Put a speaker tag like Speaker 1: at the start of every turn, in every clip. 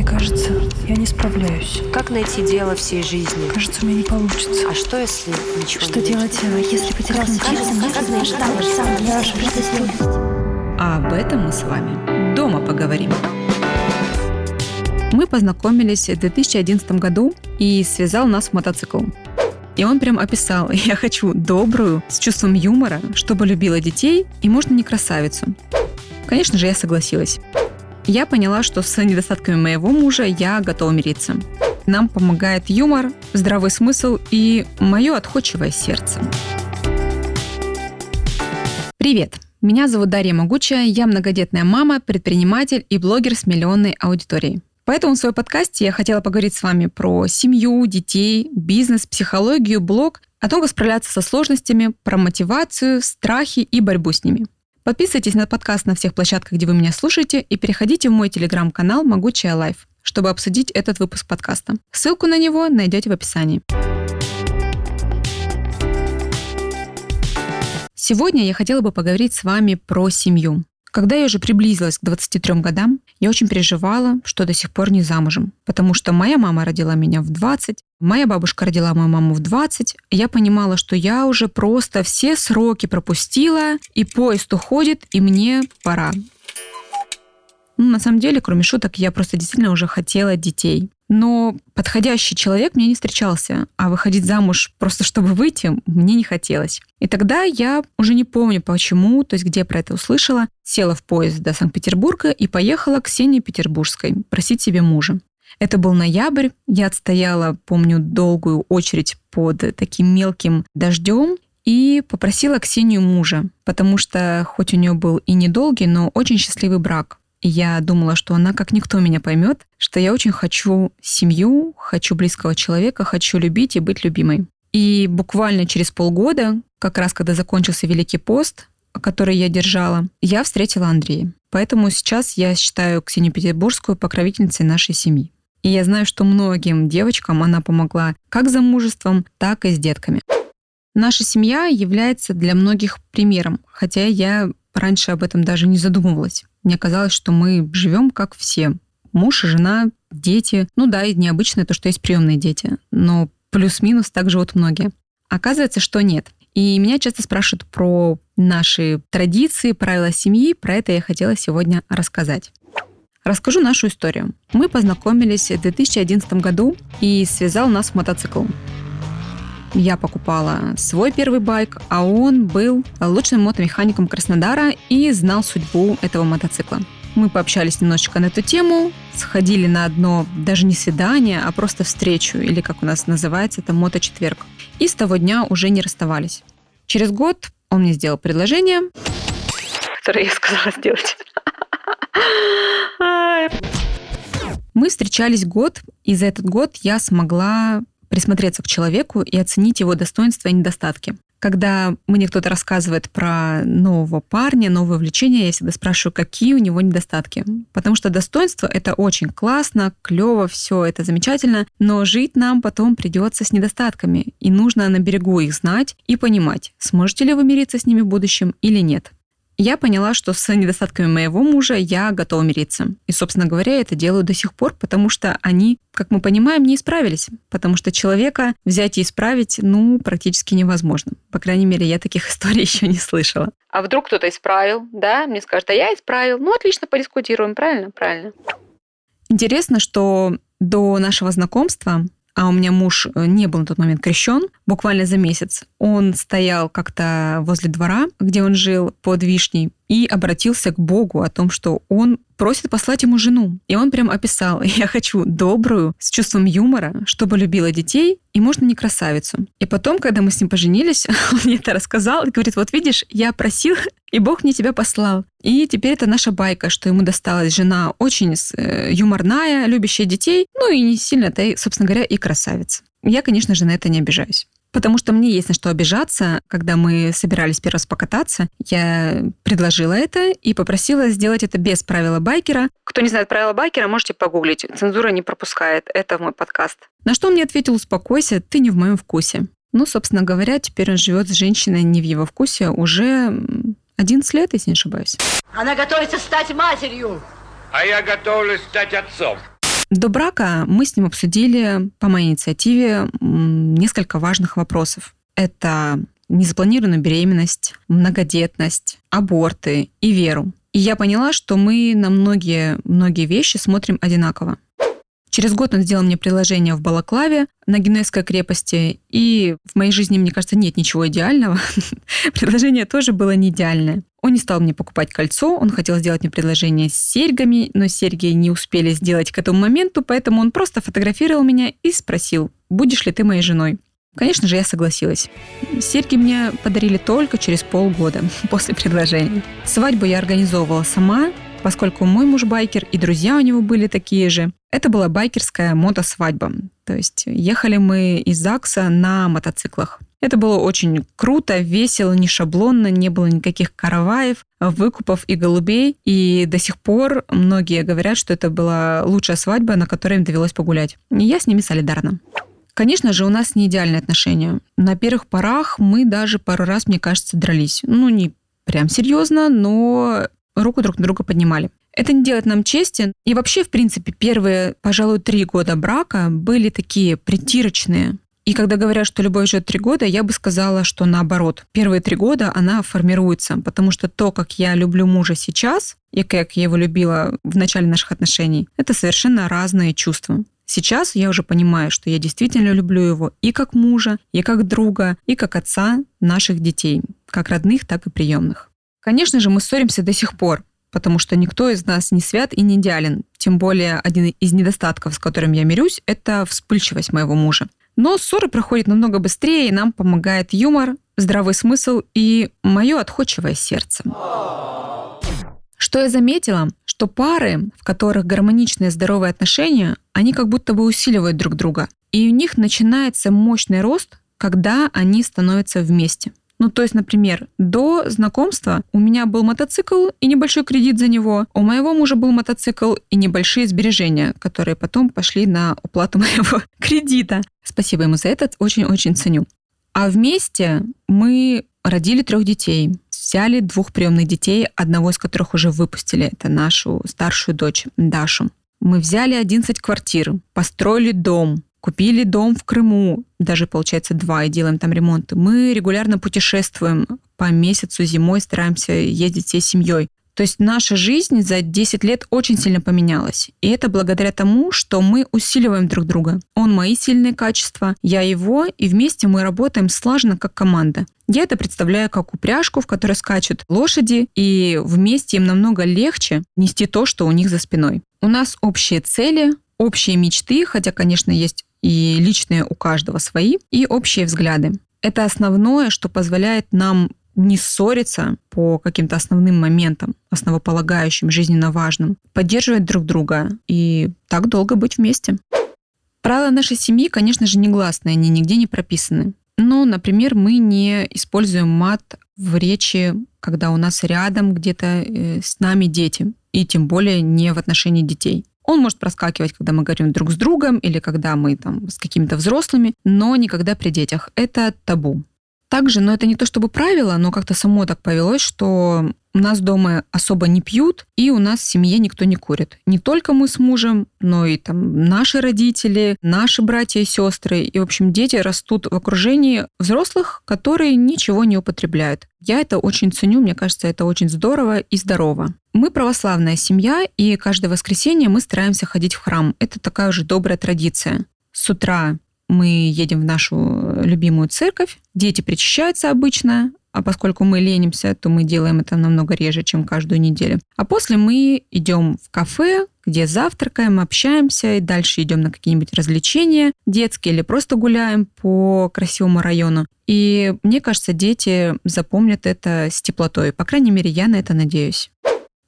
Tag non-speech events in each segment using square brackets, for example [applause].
Speaker 1: Мне кажется, я не справляюсь.
Speaker 2: Как найти дело всей жизни?
Speaker 1: Кажется, у меня не получится.
Speaker 2: А что, если ничего
Speaker 1: Что
Speaker 2: не
Speaker 1: делать, э, если потерять
Speaker 3: А об этом мы с вами дома поговорим. Мы познакомились в 2011 году и связал нас мотоцикл. И он прям описал, [laughs] я хочу добрую, с чувством юмора, чтобы любила детей и можно не красавицу. Конечно же, я согласилась. Я поняла, что с недостатками моего мужа я готова мириться. Нам помогает юмор, здравый смысл и мое отходчивое сердце. Привет! Меня зовут Дарья Могучая, я многодетная мама, предприниматель и блогер с миллионной аудиторией. Поэтому в своем подкасте я хотела поговорить с вами про семью, детей, бизнес, психологию, блог, о том, как справляться со сложностями, про мотивацию, страхи и борьбу с ними. Подписывайтесь на подкаст на всех площадках, где вы меня слушаете, и переходите в мой телеграм-канал «Могучая Life», чтобы обсудить этот выпуск подкаста. Ссылку на него найдете в описании. Сегодня я хотела бы поговорить с вами про семью. Когда я уже приблизилась к 23 годам, я очень переживала, что до сих пор не замужем, потому что моя мама родила меня в 20, моя бабушка родила мою маму в 20, и я понимала, что я уже просто все сроки пропустила, и поезд уходит, и мне пора. Ну, на самом деле, кроме шуток, я просто действительно уже хотела детей. Но подходящий человек мне не встречался, а выходить замуж просто чтобы выйти мне не хотелось. И тогда я уже не помню почему, то есть где про это услышала, села в поезд до Санкт-Петербурга и поехала к Ксении Петербургской просить себе мужа. Это был ноябрь, я отстояла, помню, долгую очередь под таким мелким дождем и попросила Ксению мужа, потому что хоть у нее был и недолгий, но очень счастливый брак. Я думала, что она как никто меня поймет, что я очень хочу семью, хочу близкого человека, хочу любить и быть любимой. И буквально через полгода, как раз когда закончился Великий пост, который я держала, я встретила Андрея. Поэтому сейчас я считаю Ксению Петербургскую покровительницей нашей семьи. И я знаю, что многим девочкам она помогла как замужеством, так и с детками. Наша семья является для многих примером, хотя я раньше об этом даже не задумывалась. Мне казалось, что мы живем как все. Муж и жена, дети. Ну да, и необычно то, что есть приемные дети. Но плюс-минус так живут многие. Оказывается, что нет. И меня часто спрашивают про наши традиции, правила семьи. Про это я хотела сегодня рассказать. Расскажу нашу историю. Мы познакомились в 2011 году, и связал нас мотоцикл. Я покупала свой первый байк, а он был лучшим мотомехаником Краснодара и знал судьбу этого мотоцикла. Мы пообщались немножечко на эту тему, сходили на одно даже не свидание, а просто встречу, или как у нас называется, это моточетверг. И с того дня уже не расставались. Через год он мне сделал предложение, которое я сказала сделать. [laughs] Мы встречались год, и за этот год я смогла присмотреться к человеку и оценить его достоинства и недостатки. Когда мне кто-то рассказывает про нового парня, новое увлечение, я всегда спрашиваю, какие у него недостатки. Потому что достоинство — это очень классно, клево, все это замечательно, но жить нам потом придется с недостатками, и нужно на берегу их знать и понимать, сможете ли вы мириться с ними в будущем или нет я поняла, что с недостатками моего мужа я готова мириться. И, собственно говоря, это делаю до сих пор, потому что они, как мы понимаем, не исправились. Потому что человека взять и исправить, ну, практически невозможно. По крайней мере, я таких [laughs] историй еще не слышала. А вдруг кто-то исправил, да? Мне скажут, а я исправил. Ну, отлично, подискутируем, правильно? Правильно. Интересно, что до нашего знакомства а у меня муж э, не был на тот момент крещен, буквально за месяц. Он стоял как-то возле двора, где он жил, под вишней, и обратился к Богу о том, что он просит послать ему жену. И он прям описал, [laughs] я хочу добрую, с чувством юмора, чтобы любила детей, и можно не красавицу. И потом, когда мы с ним поженились, [laughs] он мне это рассказал и говорит, вот видишь, я просил, [laughs] и Бог мне тебя послал. И теперь это наша байка, что ему досталась жена очень э, юморная, любящая детей, ну и не сильно-то, собственно говоря, и красавица. Я, конечно же, на это не обижаюсь. Потому что мне есть на что обижаться. Когда мы собирались первый раз покататься, я предложила это и попросила сделать это без правила байкера. Кто не знает правила байкера, можете погуглить. Цензура не пропускает. Это в мой подкаст. На что он мне ответил, успокойся, ты не в моем вкусе. Ну, собственно говоря, теперь он живет с женщиной не в его вкусе уже 11 лет, если не ошибаюсь.
Speaker 4: Она готовится стать матерью.
Speaker 5: А я готовлюсь стать отцом.
Speaker 3: До брака мы с ним обсудили по моей инициативе несколько важных вопросов. Это незапланированную беременность, многодетность, аборты и веру. И я поняла, что мы на многие, многие вещи смотрим одинаково. Через год он сделал мне приложение в Балаклаве на Генуэзской крепости, и в моей жизни, мне кажется, нет ничего идеального. [laughs] Предложение тоже было не идеальное. Он не стал мне покупать кольцо, он хотел сделать мне предложение с серьгами, но серьги не успели сделать к этому моменту, поэтому он просто фотографировал меня и спросил, будешь ли ты моей женой. Конечно же, я согласилась. Серьги мне подарили только через полгода [laughs] после предложения. Свадьбу я организовывала сама, поскольку мой муж байкер и друзья у него были такие же. Это была байкерская мотосвадьба. То есть ехали мы из ЗАГСа на мотоциклах. Это было очень круто, весело, не шаблонно, не было никаких караваев, выкупов и голубей. И до сих пор многие говорят, что это была лучшая свадьба, на которой им довелось погулять. И я с ними солидарна. Конечно же, у нас не идеальные отношения. На первых порах мы даже пару раз, мне кажется, дрались. Ну, не прям серьезно, но руку друг на друга поднимали. Это не делает нам чести. И вообще, в принципе, первые, пожалуй, три года брака были такие притирочные. И когда говорят, что любовь живет три года, я бы сказала, что наоборот. Первые три года она формируется, потому что то, как я люблю мужа сейчас, и как я его любила в начале наших отношений, это совершенно разные чувства. Сейчас я уже понимаю, что я действительно люблю его и как мужа, и как друга, и как отца наших детей, как родных, так и приемных. Конечно же, мы ссоримся до сих пор, потому что никто из нас не свят и не идеален. Тем более один из недостатков, с которым я мирюсь, это вспыльчивость моего мужа. Но ссоры проходят намного быстрее, и нам помогает юмор, здравый смысл и мое отходчивое сердце. Что я заметила? Что пары, в которых гармоничные здоровые отношения, они как будто бы усиливают друг друга. И у них начинается мощный рост, когда они становятся вместе. Ну, то есть, например, до знакомства у меня был мотоцикл и небольшой кредит за него. У моего мужа был мотоцикл и небольшие сбережения, которые потом пошли на уплату [laughs] моего кредита. Спасибо ему за это, очень-очень ценю. А вместе мы родили трех детей, взяли двух приемных детей, одного из которых уже выпустили, это нашу старшую дочь Дашу. Мы взяли 11 квартир, построили дом, Купили дом в Крыму, даже, получается, два, и делаем там ремонт. Мы регулярно путешествуем по месяцу зимой, стараемся ездить всей семьей. То есть наша жизнь за 10 лет очень сильно поменялась. И это благодаря тому, что мы усиливаем друг друга. Он мои сильные качества, я его, и вместе мы работаем слаженно как команда. Я это представляю как упряжку, в которой скачут лошади, и вместе им намного легче нести то, что у них за спиной. У нас общие цели, общие мечты, хотя, конечно, есть и личные у каждого свои, и общие взгляды. Это основное, что позволяет нам не ссориться по каким-то основным моментам, основополагающим, жизненно важным, поддерживать друг друга и так долго быть вместе. Правила нашей семьи, конечно же, негласные, они нигде не прописаны. Но, например, мы не используем мат в речи, когда у нас рядом где-то э, с нами дети, и тем более не в отношении детей. Он может проскакивать, когда мы говорим друг с другом или когда мы там с какими-то взрослыми, но никогда при детях. Это табу. Также, но это не то чтобы правило, но как-то само так повелось, что у нас дома особо не пьют, и у нас в семье никто не курит. Не только мы с мужем, но и там наши родители, наши братья и сестры. И, в общем, дети растут в окружении взрослых, которые ничего не употребляют. Я это очень ценю, мне кажется, это очень здорово и здорово. Мы православная семья, и каждое воскресенье мы стараемся ходить в храм. Это такая уже добрая традиция. С утра мы едем в нашу любимую церковь, дети причащаются обычно, а поскольку мы ленимся, то мы делаем это намного реже, чем каждую неделю. А после мы идем в кафе, где завтракаем, общаемся, и дальше идем на какие-нибудь развлечения детские или просто гуляем по красивому району. И мне кажется, дети запомнят это с теплотой. По крайней мере, я на это надеюсь.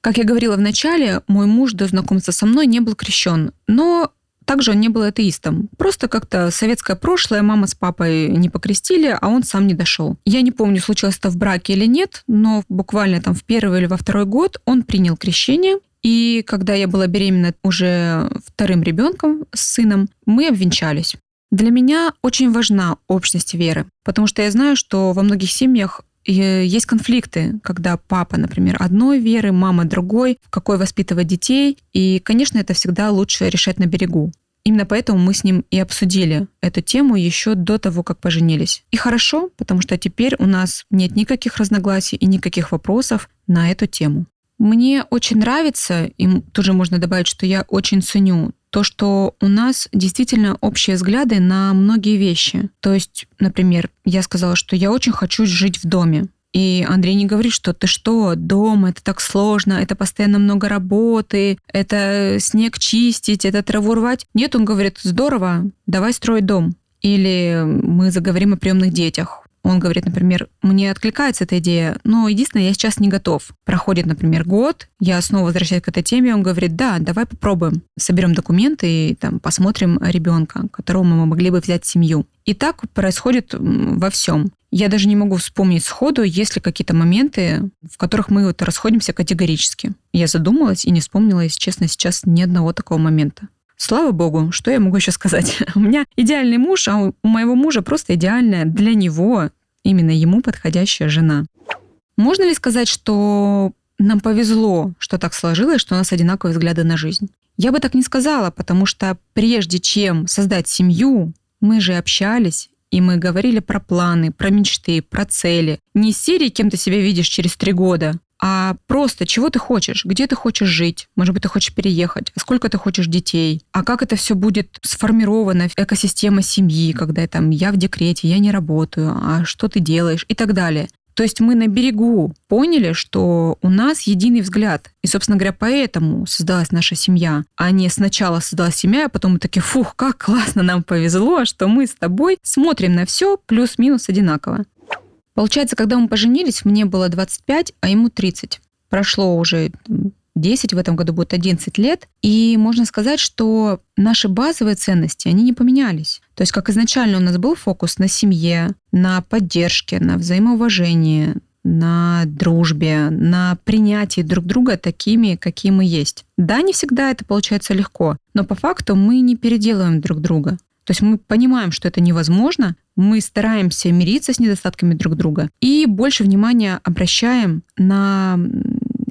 Speaker 3: Как я говорила в начале, мой муж до знакомства со мной не был крещен, но также он не был атеистом. Просто как-то советское прошлое мама с папой не покрестили, а он сам не дошел. Я не помню, случилось это в браке или нет, но буквально там в первый или во второй год он принял крещение. И когда я была беременна уже вторым ребенком с сыном, мы обвенчались. Для меня очень важна общность веры, потому что я знаю, что во многих семьях есть конфликты, когда папа, например, одной веры, мама другой, в какой воспитывать детей. И, конечно, это всегда лучше решать на берегу. Именно поэтому мы с ним и обсудили эту тему еще до того, как поженились. И хорошо, потому что теперь у нас нет никаких разногласий и никаких вопросов на эту тему. Мне очень нравится, и тоже можно добавить, что я очень ценю то, что у нас действительно общие взгляды на многие вещи. То есть, например, я сказала, что я очень хочу жить в доме. И Андрей не говорит, что ты что, дом, это так сложно, это постоянно много работы, это снег чистить, это траву рвать. Нет, он говорит, здорово, давай строить дом. Или мы заговорим о приемных детях. Он говорит, например, мне откликается эта идея, но единственное, я сейчас не готов. Проходит, например, год, я снова возвращаюсь к этой теме, он говорит, да, давай попробуем. Соберем документы и там, посмотрим ребенка, которого мы могли бы взять в семью. И так происходит во всем. Я даже не могу вспомнить сходу, есть ли какие-то моменты, в которых мы вот расходимся категорически. Я задумалась и не вспомнила, если честно, сейчас ни одного такого момента. Слава богу, что я могу еще сказать? [laughs] У меня идеальный муж, а у моего мужа просто идеальная для него, именно ему подходящая жена. Можно ли сказать, что нам повезло, что так сложилось, что у нас одинаковые взгляды на жизнь? Я бы так не сказала, потому что прежде чем создать семью, мы же общались, и мы говорили про планы, про мечты, про цели. Не серии, кем ты себя видишь через три года, а просто чего ты хочешь, где ты хочешь жить, может быть, ты хочешь переехать, а сколько ты хочешь детей, а как это все будет сформировано, экосистема семьи, когда там я в декрете, я не работаю, а что ты делаешь и так далее. То есть мы на берегу поняли, что у нас единый взгляд. И, собственно говоря, поэтому создалась наша семья. А не сначала создалась семья, а потом мы такие, фух, как классно нам повезло, что мы с тобой смотрим на все плюс-минус одинаково. Получается, когда мы поженились, мне было 25, а ему 30. Прошло уже 10, в этом году будет 11 лет. И можно сказать, что наши базовые ценности, они не поменялись. То есть как изначально у нас был фокус на семье, на поддержке, на взаимоуважении, на дружбе, на принятии друг друга такими, какие мы есть. Да, не всегда это получается легко, но по факту мы не переделываем друг друга. То есть мы понимаем, что это невозможно, мы стараемся мириться с недостатками друг друга и больше внимания обращаем на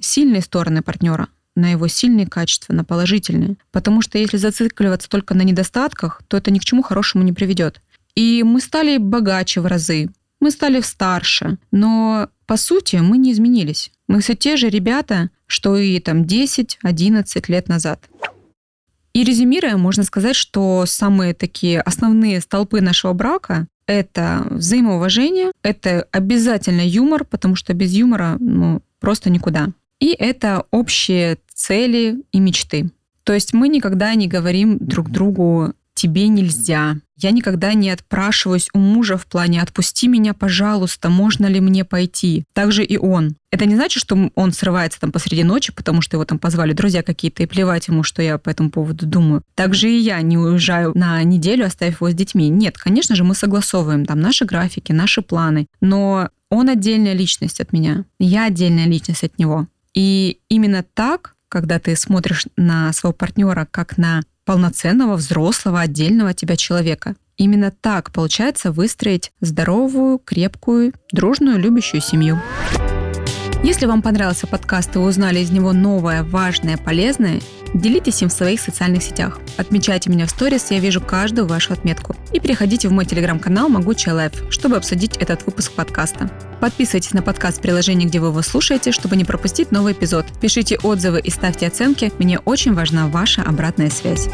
Speaker 3: сильные стороны партнера, на его сильные качества, на положительные. Потому что если зацикливаться только на недостатках, то это ни к чему хорошему не приведет. И мы стали богаче в разы, мы стали старше, но по сути мы не изменились. Мы все те же ребята, что и там 10-11 лет назад. И резюмируя, можно сказать, что самые такие основные столпы нашего брака – это взаимоуважение, это обязательно юмор, потому что без юмора ну, просто никуда. И это общие цели и мечты. То есть мы никогда не говорим друг другу тебе нельзя. Я никогда не отпрашиваюсь у мужа в плане «отпусти меня, пожалуйста, можно ли мне пойти?» Также и он. Это не значит, что он срывается там посреди ночи, потому что его там позвали друзья какие-то, и плевать ему, что я по этому поводу думаю. Также и я не уезжаю на неделю, оставив его с детьми. Нет, конечно же, мы согласовываем там наши графики, наши планы, но он отдельная личность от меня, я отдельная личность от него. И именно так, когда ты смотришь на своего партнера как на полноценного, взрослого, отдельного от тебя человека. Именно так получается выстроить здоровую, крепкую, дружную, любящую семью. Если вам понравился подкаст и вы узнали из него новое, важное, полезное, делитесь им в своих социальных сетях. Отмечайте меня в сторис, я вижу каждую вашу отметку. И переходите в мой телеграм-канал «Могучая Life», чтобы обсудить этот выпуск подкаста. Подписывайтесь на подкаст в приложении, где вы его слушаете, чтобы не пропустить новый эпизод. Пишите отзывы и ставьте оценки. Мне очень важна ваша обратная связь.